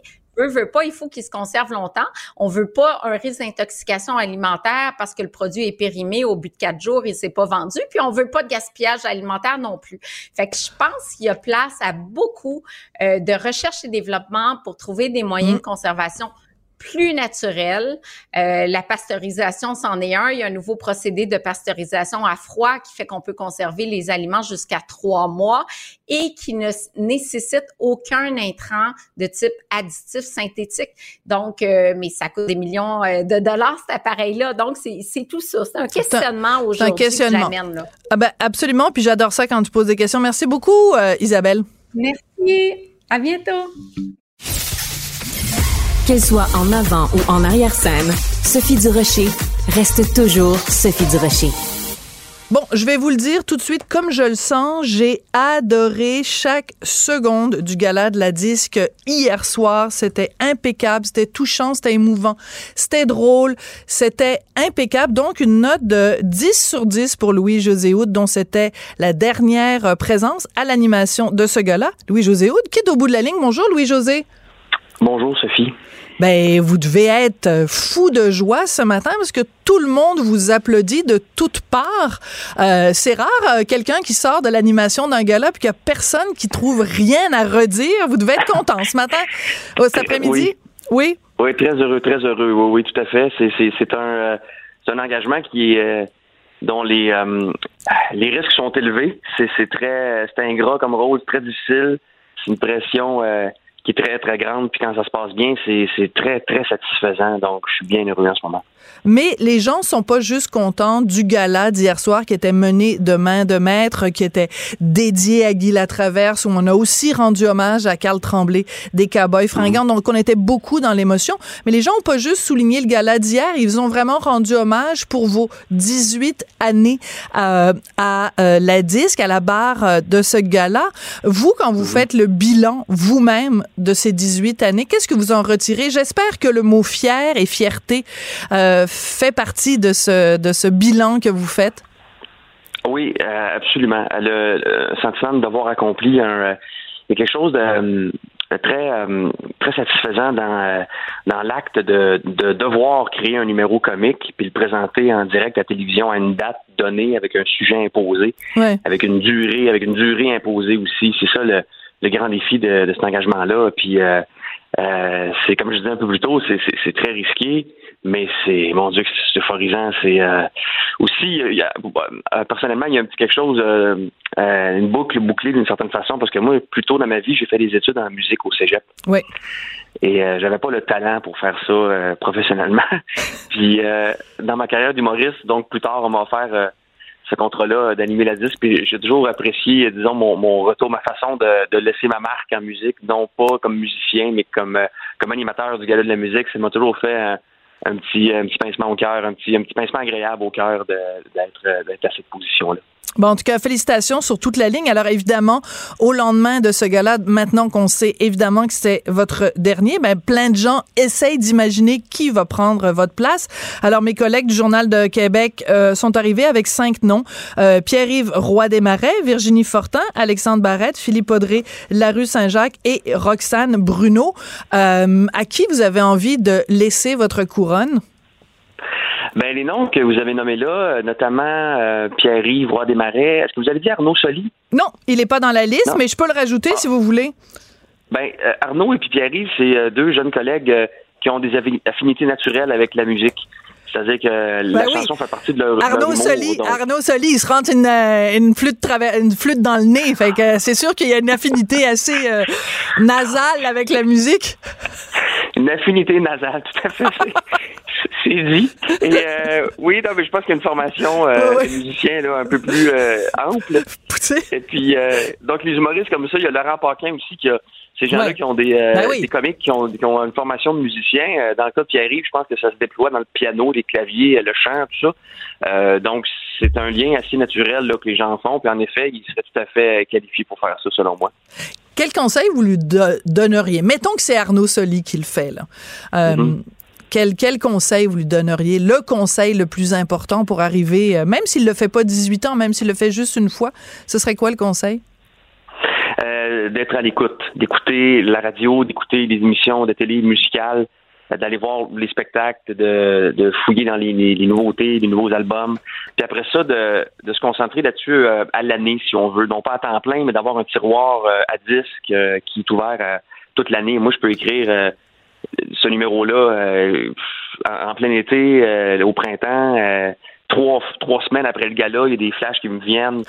veut pas, il faut qu'il se conserve longtemps. On veut pas un risque d'intoxication alimentaire parce que le produit est périmé au bout de quatre jours et s'est pas vendu. Puis on veut pas de gaspillage alimentaire non plus. Fait que je pense qu'il y a place à beaucoup euh, de recherche et développement pour trouver des moyens de mm. conservation plus naturel. Euh, la pasteurisation, c'en est un. Il y a un nouveau procédé de pasteurisation à froid qui fait qu'on peut conserver les aliments jusqu'à trois mois et qui ne nécessite aucun intrant de type additif synthétique. Donc, euh, mais ça coûte des millions euh, de dollars cet appareil-là. Donc, c'est tout ça. C'est un questionnement aujourd'hui. un questionnement. là. Ah ben, absolument. Puis j'adore ça quand tu poses des questions. Merci beaucoup, Isabelle. Merci. À bientôt. Qu'elle soit en avant ou en arrière-scène, Sophie Durocher reste toujours Sophie Durocher. Bon, je vais vous le dire tout de suite, comme je le sens, j'ai adoré chaque seconde du gala de la disque hier soir. C'était impeccable, c'était touchant, c'était émouvant, c'était drôle, c'était impeccable. Donc, une note de 10 sur 10 pour Louis-José Houd, dont c'était la dernière présence à l'animation de ce gala. Louis-José Houd, qui est au bout de la ligne. Bonjour, Louis-José. Bonjour, Sophie. Ben, vous devez être fou de joie ce matin parce que tout le monde vous applaudit de toutes parts. Euh, c'est rare euh, quelqu'un qui sort de l'animation d'un gala puis qu'il n'y a personne qui trouve rien à redire. Vous devez être content ce matin, euh, cet après-midi? Oui. oui. très heureux, très heureux. Oui, oui, tout à fait. C'est un, un engagement qui est dont les les risques sont élevés. C'est très c'est ingrat comme rôle, très difficile. C'est une pression qui est très, très grande. Puis quand ça se passe bien, c'est très, très satisfaisant. Donc, je suis bien heureux en ce moment. Mais les gens sont pas juste contents du gala d'hier soir qui était mené de main de maître, qui était dédié à Guy Latraverse, où on a aussi rendu hommage à Carl Tremblay des Cowboys fringants. Mm. Donc, on était beaucoup dans l'émotion. Mais les gens ont pas juste souligné le gala d'hier, ils ont vraiment rendu hommage pour vos 18 années euh, à euh, la disque, à la barre euh, de ce gala. Vous, quand vous mm. faites le bilan vous-même de ces 18 années. Qu'est-ce que vous en retirez? J'espère que le mot fier et fierté euh, fait partie de ce, de ce bilan que vous faites? Oui, euh, absolument. Le, sentiment d'avoir accompli un, quelque chose de, très très satisfaisant dans dans l'acte de, de devoir créer un numéro comique puis le présenter en direct à la télévision à une date donnée avec un sujet imposé, avec une durée avec une durée imposée aussi. C'est ça le, le grand défi de, de cet engagement-là. Puis euh, c'est comme je disais un peu plus tôt, c'est très risqué, mais c'est mon Dieu, c'est euphorisant. C'est euh, aussi, y a, euh, personnellement, il y a un petit quelque chose, une boucle bouclée d'une certaine façon, parce que moi, plus tôt dans ma vie, j'ai fait des études en musique au Cégep. Oui. Et j'avais pas le talent pour faire ça professionnellement. Puis dans ma carrière d'humoriste, donc plus tard, on m'a offert ce contrat-là euh, d'animer la disque. Puis j'ai toujours apprécié, disons, mon, mon retour, ma façon de, de, laisser ma marque en musique, non pas comme musicien, mais comme euh, comme animateur du gala de la musique. Ça m'a toujours fait un, petit un petit pincement au cœur, un petit un petit pincement agréable au cœur d'être à cette position-là. Bon, en tout cas, félicitations sur toute la ligne. Alors, évidemment, au lendemain de ce gala, maintenant qu'on sait évidemment que c'est votre dernier, ben, plein de gens essayent d'imaginer qui va prendre votre place. Alors, mes collègues du Journal de Québec euh, sont arrivés avec cinq noms. Euh, Pierre-Yves Roy Desmarais, Virginie Fortin, Alexandre Barrette, Philippe Audrey, Larue Saint-Jacques et Roxane Bruno. Euh, à qui vous avez envie de laisser votre couronne? Ben, les noms que vous avez nommés là, euh, notamment euh, Pierre-Yves Roy Desmarais, est-ce que vous avez dit Arnaud Soli? Non, il n'est pas dans la liste, mais je peux le rajouter si vous voulez. Ben, euh, Arnaud et puis Pierre-Yves, c'est deux jeunes collègues qui ont des affinités naturelles avec la musique. C'est-à-dire que la ben chanson fait partie de leur Arnaud Soli, Arnaud Soli, il se rentre une, une flûte une flûte dans le nez, fait que c'est sûr qu'il y a une affinité assez nasale avec la musique. Une affinité nasale, tout à fait. C'est dit. Et euh, oui, non, mais je pense qu'il y a une formation euh, de musicien là, un peu plus euh, ample. Et puis, euh, donc les humoristes comme ça, il y a Laurent Paquin aussi qui a ces gens-là qui ont des, ben des comiques qui ont, qui ont, une formation de musicien. Dans le cas de Pierre-Yves, je pense que ça se déploie dans le piano, les claviers, le chant, tout ça. donc, c'est un lien assez naturel là, que les gens font. Puis en effet, il serait tout à fait qualifié pour faire ça, selon moi. Quel conseil vous lui donneriez? Mettons que c'est Arnaud Soli qui le fait. Là. Mm-hmm. Quel, quel conseil vous lui donneriez? Le conseil le plus important pour arriver, euh, même s'il le fait pas 18 ans, même s'il le fait juste une fois, ce serait quoi le conseil? Euh, d'être à l'écoute, d'écouter la radio, d'écouter les émissions de télé musicales, euh, d'aller voir les spectacles, de, de fouiller dans les, nouveautés, les nouveaux albums. Puis après ça, de, de se concentrer là-dessus à l'année, si on veut. Non pas à temps plein, mais d'avoir un tiroir à disque qui est ouvert toute l'année. Moi, je peux écrire ce numéro-là euh, en, plein été, euh, au printemps. Euh, trois, trois semaines après le gala, il y a des flashs qui me viennent.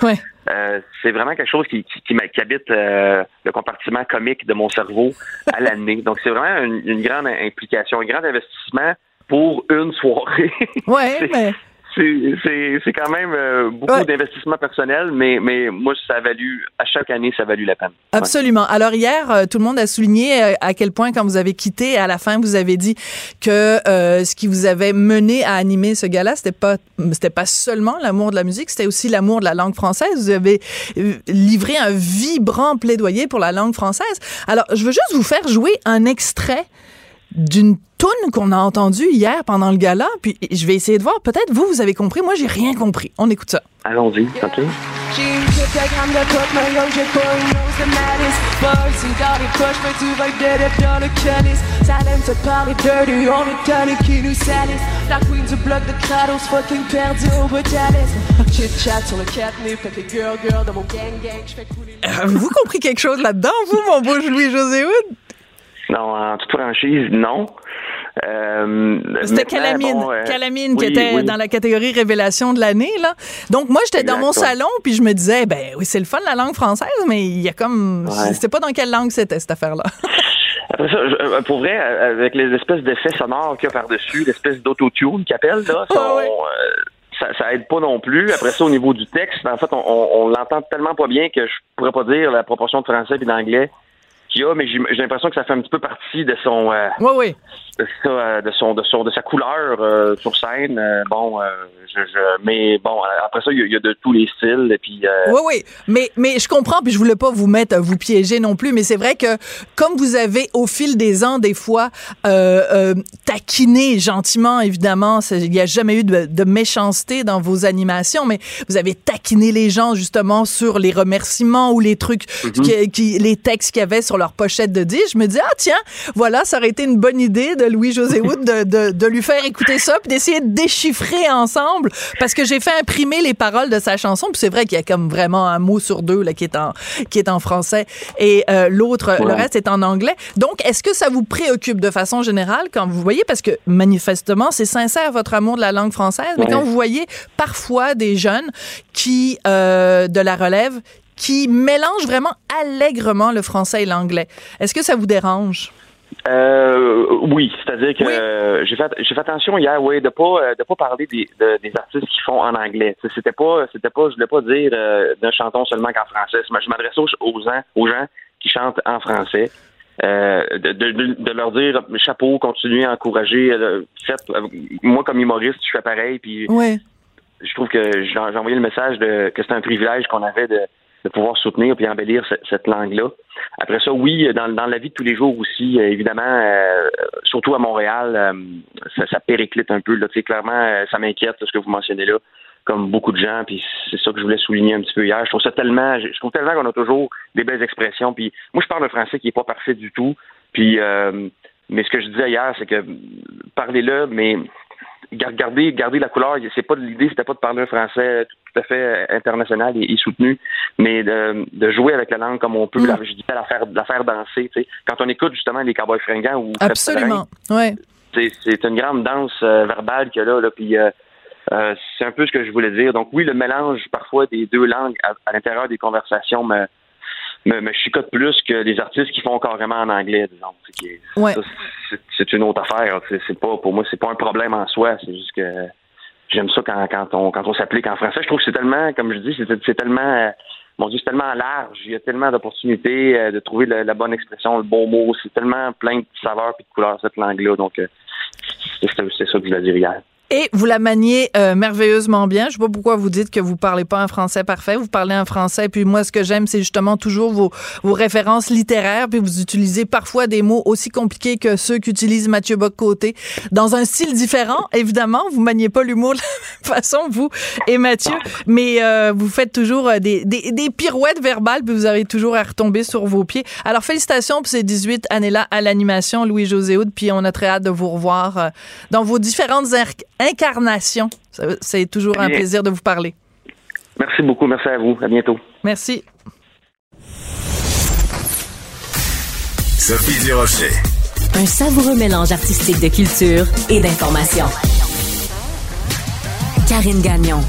c'est vraiment quelque chose qui, qui, qui habite le compartiment comique de mon cerveau à l'année. Donc, c'est vraiment une, une, grande implication, un grand investissement pour une soirée. Ouais, mais c'est quand même euh, beaucoup d'investissement personnel, mais, mais moi, ça a valu, à chaque année, ça a valu la peine. Absolument. Alors, hier, euh, tout le monde a souligné euh, à quel point, quand vous avez quitté, à la fin, vous avez dit que ce qui vous avait mené à animer ce gala, c'était pas, c'était pas seulement l'amour de la musique, c'était aussi l'amour de la langue française. Vous avez livré un vibrant plaidoyer pour la langue française. Alors, je veux juste vous faire jouer un extrait d'une toune qu'on a entendue hier pendant le gala, puis je vais essayer de voir. Peut-être vous, vous avez compris. Moi, j'ai rien compris. On écoute ça. Allons-y, OK. Avez-vous compris quelque chose là-dedans, vous, mon beau Louis-José Hood? Non, en toute franchise, non. Euh, C'était Calamine, euh, Calamine qui était dans la catégorie révélation de l'année là. Donc moi j'étais dans mon salon puis je me disais ben oui c'est le fun la langue française mais il y a comme ouais. c'était pas dans quelle langue c'était cette affaire là. Après ça, euh, pour vrai, avec les espèces d'effets sonores qu'il y a par-dessus, l'espèce d'autotune qu'ils appellent, là, ah ça, ça, aide pas non plus. Après ça, au niveau du texte, en fait, on, on, l'entend tellement pas bien que je pourrais pas dire la proportion de français et d'anglais qu'il a, mais j'ai l'impression que ça fait un petit peu partie de son. Euh, oui. De, ça, de, son, de, son, de sa couleur euh, sur scène. Euh, bon, je, je, mais bon, après ça, il y, a, de tous les styles. Et puis, oui, oui. Mais, mais je comprends, puis je voulais pas vous mettre, vous piéger non plus, mais c'est vrai que comme vous avez, au fil des ans, des fois, taquiné gentiment, évidemment, il n'y a jamais eu de, de, méchanceté dans vos animations, mais vous avez taquiné les gens, justement, sur les remerciements ou les trucs, mm-hmm. qui, qui, les textes qu'il y avait sur leur pochette de disques, je me dis, ah tiens, voilà, ça aurait été une bonne idée de Louis-José Wood de, de, de, lui faire écouter ça, puis d'essayer de déchiffrer ensemble, parce que j'ai fait imprimer les paroles de sa chanson, puis c'est vrai qu'il y a comme vraiment un mot sur deux là, qui, est en, qui est en français, et euh, l'autre, le reste est en anglais. Donc, est-ce que ça vous préoccupe de façon générale quand vous voyez, parce que manifestement, c'est sincère votre amour de la langue française, mais quand vous voyez parfois des jeunes qui, euh, de la relève, qui mélangent vraiment allègrement le français et l'anglais, est-ce que ça vous dérange? Euh, oui, c'est-à-dire que euh, j'ai fait j'ai fait attention hier, oui, de pas euh, de pas parler des, des artistes qui font en anglais. C'était pas c'était pas je voulais pas dire euh, d'un chanton seulement qu'en français. Je m'adresse aux, aux gens aux gens qui chantent en français. Euh, de, de, de, leur dire chapeau, continuez à encourager. faites, moi comme humoriste, je fais pareil. Puis je trouve que j'ai envoyé le message de que c'est un privilège qu'on avait de de pouvoir soutenir puis embellir cette, langue-là. Après ça, oui, dans, dans, la vie de tous les jours aussi, euh, évidemment, euh, surtout à Montréal, euh, ça, ça, périclite un peu. Là, clairement, ça m'inquiète ce que vous mentionnez là, comme beaucoup de gens. Puis c'est ça que je voulais souligner un petit peu hier. Je trouve ça tellement, je trouve tellement qu'on a toujours des belles expressions. Puis moi, je parle un français qui est pas parfait du tout. Puis mais ce que je disais hier, c'est que parlez-le, mais garder, garder la couleur. C'est pas l'idée, c'était pas de parler un français tout à fait international et, soutenu, mais de, de, jouer avec la langue comme on peut, mm. la, je disais, la faire, la faire danser. Quand on écoute justement les Cowboys fringants ou absolument, ouais. C'est une grande danse euh, verbale qu'il y a là, là puis euh, euh, c'est un peu ce que je voulais dire. Donc oui, le mélange parfois des deux langues à, l'intérieur des conversations me, me, me, chicote plus que les artistes qui font carrément en anglais, disons. Ouais c'est une autre affaire. C'est pas pour moi, c'est pas un problème en soi. C'est juste que j'aime ça quand, quand on quand on s'applique en français. Je trouve que c'est tellement, comme je dis, c'est tellement mon Dieu, c'est tellement large. Il y a tellement d'opportunités euh, de trouver la, bonne expression, le bon mot. C'est tellement plein de saveurs et de couleurs cette langue-là. Donc, euh, c'est ça que je voulais dire hier. Et vous la maniez euh, merveilleusement bien. Je sais pas pourquoi vous dites que vous parlez pas un français parfait. Vous parlez un français. Puis moi, ce que j'aime, c'est justement toujours vos, vos références littéraires. Puis vous utilisez parfois des mots aussi compliqués que ceux qu'utilise Mathieu Bock-Côté. Dans un style différent, évidemment. Vous maniez pas l'humour de la même façon, vous et Mathieu. Mais euh, vous faites toujours euh, des, des, des, pirouettes verbales. Puis vous arrivez toujours à retomber sur vos pieds. Alors, félicitations pour ces 18 années-là à l'animation, Louis-José Houd. Puis on a très hâte de vous revoir dans vos différentes incarnation. C'est toujours un plaisir de vous parler. Merci beaucoup. Merci à vous. À bientôt. Merci. Sophie Durocher. Un savoureux mélange artistique de culture et d'information. Karine Gagnon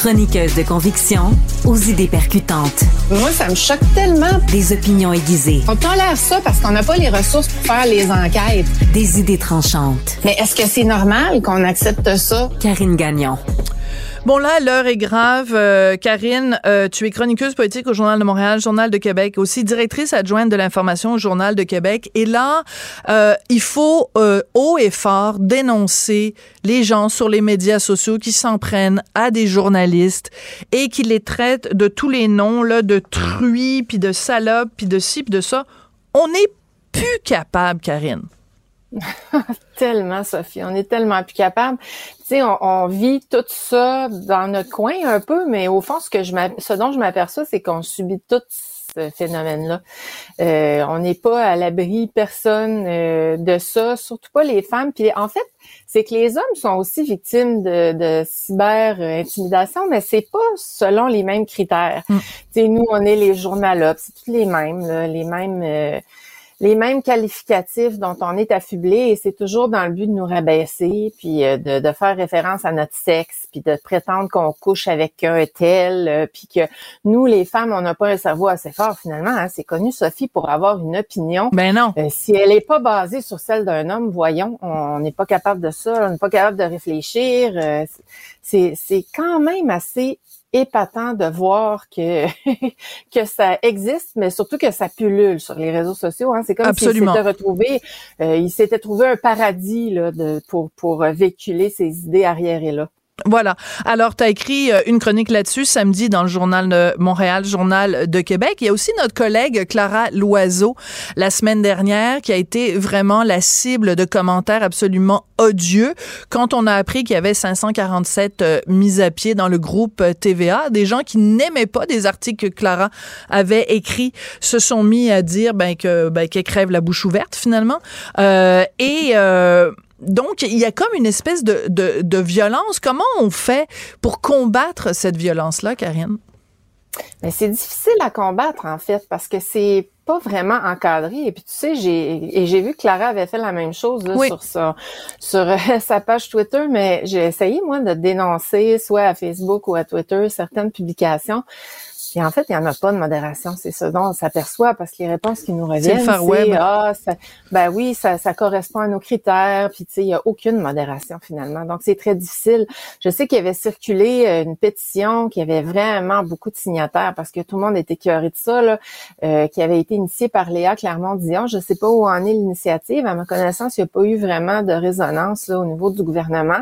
chroniqueuse de conviction aux idées percutantes. Moi, ça me choque tellement. Des opinions aiguisées. On tolère ça parce qu'on n'a pas les ressources pour faire les enquêtes. Des idées tranchantes. Mais est-ce que c'est normal qu'on accepte ça? Karine Gagnon. Bon là, l'heure est grave. Euh, Karine, euh, tu es chroniqueuse politique au Journal de Montréal, Journal de Québec, aussi directrice adjointe de l'information au Journal de Québec. Et là, euh, il faut haut et fort dénoncer les gens sur les médias sociaux qui s'en prennent à des journalistes et qui les traitent de tous les noms là, de truies, puis de salopes, puis de ci, puis de ça. On n'est plus capable, Karine. tellement, Sophie. On est tellement plus capable. Tu sais, on, vit tout ça dans notre coin un peu, mais au fond, ce que je ce dont je m'aperçois, c'est qu'on subit tout ce phénomène-là. Euh, on n'est pas à l'abri personne euh, de ça, surtout pas les femmes. Puis en fait, c'est que les hommes sont aussi victimes de, de cyber intimidation, mais c'est pas selon les mêmes critères. Mm. Tu sais, nous, on est les journalistes, c'est tous les mêmes, les mêmes. Euh, les mêmes qualificatifs dont on est affublé et c'est toujours dans le but de nous rabaisser, puis euh, de, de faire référence à notre sexe, puis de prétendre qu'on couche avec un tel, euh, puis que nous, les femmes, on n'a pas un cerveau assez fort finalement. Hein. C'est connu, Sophie, pour avoir une opinion. Ben non. Euh, si elle n'est pas basée sur celle d'un homme, voyons, on n'est pas capable de ça, on n'est pas capable de réfléchir. c'est quand même assez épatant de voir que que ça existe, mais surtout que ça pullule sur les réseaux sociaux. Hein. C'est comme s'il s'était retrouvé, euh, il s'était trouvé un paradis là, de, pour pour véhiculer ses idées arriérées là. Voilà. Alors, tu as écrit euh, une chronique là-dessus samedi dans le journal de Montréal, journal de Québec. Il y a aussi notre collègue Clara Loiseau la semaine dernière qui a été vraiment la cible de commentaires absolument odieux quand on a appris qu'il y avait 547 euh, mises à pied dans le groupe euh, TVA. Des gens qui n'aimaient pas des articles que Clara avait écrits se sont mis à dire ben, que ben, qu'elle crève la bouche ouverte finalement. et donc, il y a comme une espèce de, de, violence. Comment on fait pour combattre cette violence-là, Karine? Mais c'est difficile à combattre, en fait, parce que c'est pas vraiment encadré. Et puis, tu sais, j'ai, et j'ai vu que Clara avait fait la même chose sur, sa, sur euh, sa page Twitter, mais j'ai essayé, moi, de dénoncer, soit à Facebook ou à Twitter, certaines publications puis en fait, il n'y en a pas de modération. C'est ce dont on s'aperçoit parce que les réponses qui nous reviennent, c'est ah, ça, ben oui, ça, ça correspond à nos critères. Puis tu sais, il n'y a aucune modération finalement. Donc c'est très difficile. Je sais qu'il y avait circulé euh, une pétition qui avait vraiment beaucoup de signataires parce que tout le monde était curé de ça, là, euh, qui avait été initiée par Léa Clermont-Dion. Je ne sais pas où en est l'initiative. À ma connaissance, il n'y a pas eu vraiment de résonance là, au niveau du gouvernement.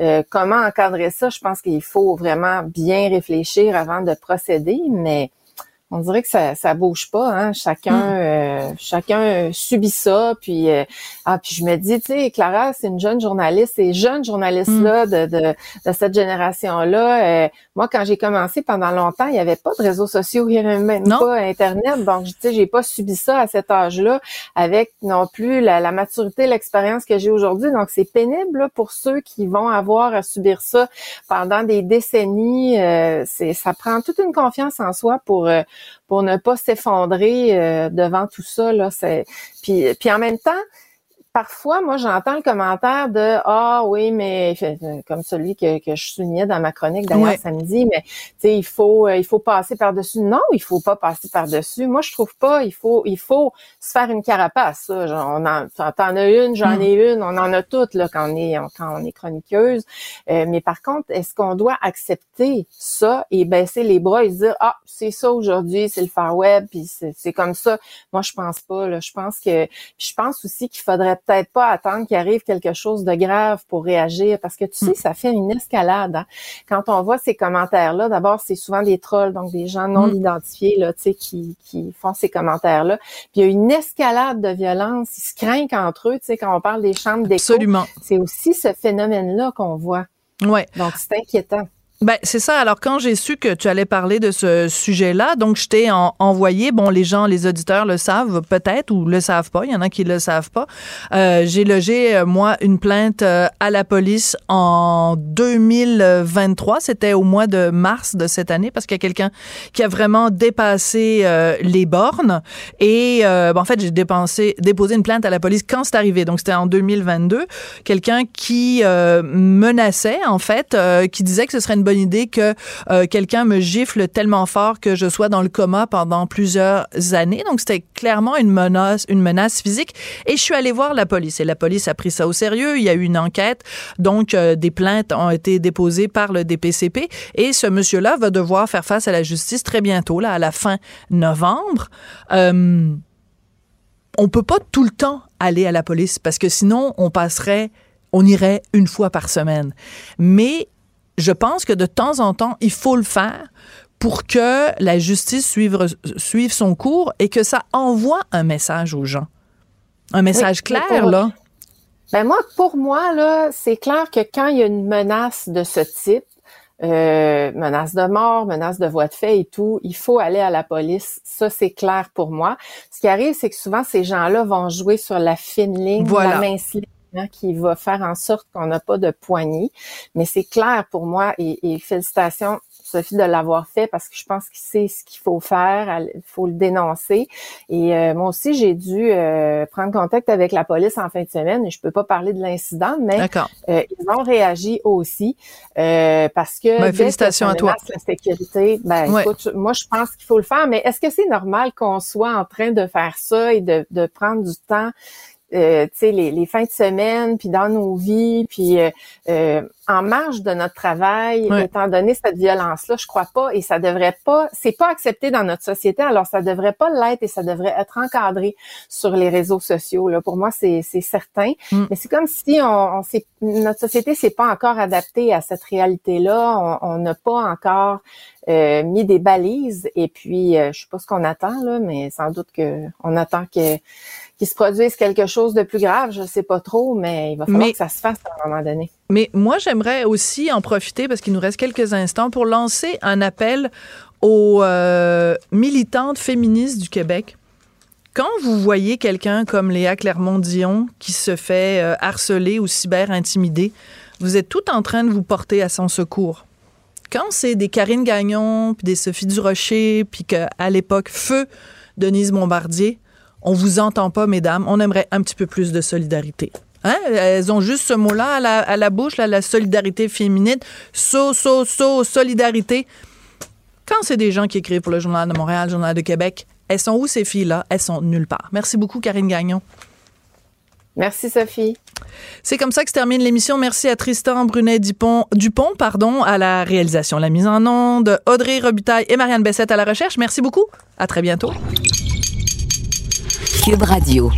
Euh, comment encadrer ça? Je pense qu'il faut vraiment bien réfléchir avant de procéder mais on dirait que ça ça bouge pas hein chacun hmm. euh, chacun subit ça puis euh, ah puis je me dis tu sais Clara c'est une jeune journaliste ces jeunes journalistes là hmm. de, de, de cette génération là euh, moi quand j'ai commencé pendant longtemps il y avait pas de réseaux sociaux il y avait même pas internet donc tu sais j'ai pas subi ça à cet âge-là avec non plus la, la maturité l'expérience que j'ai aujourd'hui donc c'est pénible pour ceux qui vont avoir à subir ça pendant des décennies c'est ça prend toute une confiance en soi pour pour ne pas s'effondrer euh, devant tout ça. Là, c'est... Puis, puis en même temps, parfois, moi, j'entends le commentaire de Ah oui, mais comme celui que, que je soulignais dans ma chronique d'ailleurs samedi, mais tu sais, il faut euh, il faut passer par-dessus. Non, il faut pas passer par-dessus. Moi, je trouve pas, il faut il faut se faire une carapace. On en, t'en as une, j'en ai hmm. une, on en a toutes là quand on est quand on est chroniqueuse. Euh, mais par contre, est-ce qu'on doit accepter ça et baisser les bras et se dire Ah, c'est ça aujourd'hui, c'est le Far Web, puis c'est comme ça. Moi, je pense pas. Là. Je pense que je pense aussi qu'il faudrait peut-être pas attendre qu'il arrive quelque chose de grave pour réagir parce que tu sais, mm. ça fait une escalade. Hein. Quand on voit ces commentaires-là, d'abord, c'est souvent des trolls, donc des gens non mm. identifiés là, tu sais, qui, qui font ces commentaires-là. Puis il y a une escalade de violence, ils se craignent entre eux, tu sais, quand on parle des chambres d'écho. Absolument. C'est aussi ce phénomène-là qu'on voit. Ouais. Donc c'est inquiétant. Ben, c'est ça. Alors, quand j'ai su que tu allais parler de ce sujet-là, donc je t'ai envoyé, bon, les gens, les auditeurs le savent peut-être ou le savent pas, il y en a qui le savent pas. Euh, j'ai logé, euh, moi, une plainte euh, à la police en 2023. C'était au mois de mars de cette année parce qu'il y a quelqu'un qui a vraiment dépassé euh, les bornes. Et, ben, en fait, j'ai déposé une plainte à la police quand c'est arrivé. Donc, c'était en 2022. Quelqu'un qui menaçait, en fait, qui disait que ce serait une bonne idée que euh, quelqu'un me gifle tellement fort que je sois dans le coma pendant plusieurs années. Donc c'était clairement une menace, une menace physique. Et je suis allée voir la police et la police a pris ça au sérieux. Il y a eu une enquête, donc euh, des plaintes ont été déposées par le DPCP et ce monsieur-là va devoir faire face à la justice très bientôt, là, à la fin novembre. Euh, on peut pas tout le temps aller à la police parce que sinon on passerait on irait une fois par semaine. Mais je pense que de temps en temps, il faut le faire pour que la justice suive, suive son cours et que ça envoie un message aux gens. Un message clair, là. Ben moi, pour moi, là, c'est clair que quand il y a une menace de ce type, euh, menace de mort, menace de voie de fait et tout, il faut aller à la police. Ça, c'est clair pour moi. Ce qui arrive, c'est que souvent, ces gens-là vont jouer sur la fine ligne, la mince ligne qui va faire en sorte qu'on n'a pas de poignée. Mais c'est clair pour moi et, félicitations Sophie de l'avoir fait parce que je pense qu'il sait ce qu'il faut faire, il faut le dénoncer. Et euh, moi aussi, j'ai dû euh, prendre contact avec la police en fin de semaine et je peux pas parler de l'incident, mais euh, ils ont réagi aussi parce que ben, félicitations à toi. La sécurité, ben écoute, moi je pense qu'il faut le faire, mais est-ce que c'est normal qu'on soit en train de faire ça et de, de prendre du temps euh, tu sais, les, les, fins de semaine, puis dans nos vies, puis euh, euh, en marge de notre travail, étant donné cette violence-là, je crois pas, et ça devrait pas, c'est pas accepté dans notre société, alors ça devrait pas l'être et ça devrait être encadré sur les réseaux sociaux. Là. Pour moi, c'est certain. Mm. Mais c'est comme si on, on notre société s'est pas encore adaptée à cette réalité-là. On n'a pas encore euh, mis des balises. Et puis, euh, je sais pas ce qu'on attend là, mais sans doute que on attend que qu'il se produise quelque chose de plus grave, je sais pas trop, mais il va falloir que ça se fasse à un moment donné. Mais moi, j'aimerais aussi en profiter, parce qu'il nous reste quelques instants, pour lancer un appel aux euh, militantes féministes du Québec. Quand vous voyez quelqu'un comme Léa Clermont-Dion qui se fait euh, harceler ou cyber-intimider, vous êtes tout en train de vous porter à son secours. Quand c'est des Karine Gagnon, puis des Sophie Durocher, puis qu'à l'époque, feu Denise Bombardier, on vous entend pas, mesdames. On aimerait un petit peu plus de solidarité. Hein? Elles ont juste ce mot-là à la, bouche, la solidarité féminine. So, so, so, solidarité. Quand c'est des gens qui écrivent pour le Journal de Montréal, le Journal de Québec, elles sont où ces filles-là? Elles sont nulle part. Merci beaucoup, Karine Gagnon. Merci, Sophie. C'est comme ça que se termine l'émission. Merci à Tristan Brunet-Dupont, Dupont, pardon, à la réalisation, la mise en onde, Audrey Robitaille et Marianne Bessette à la recherche. Merci beaucoup. À très bientôt. Cube Radio.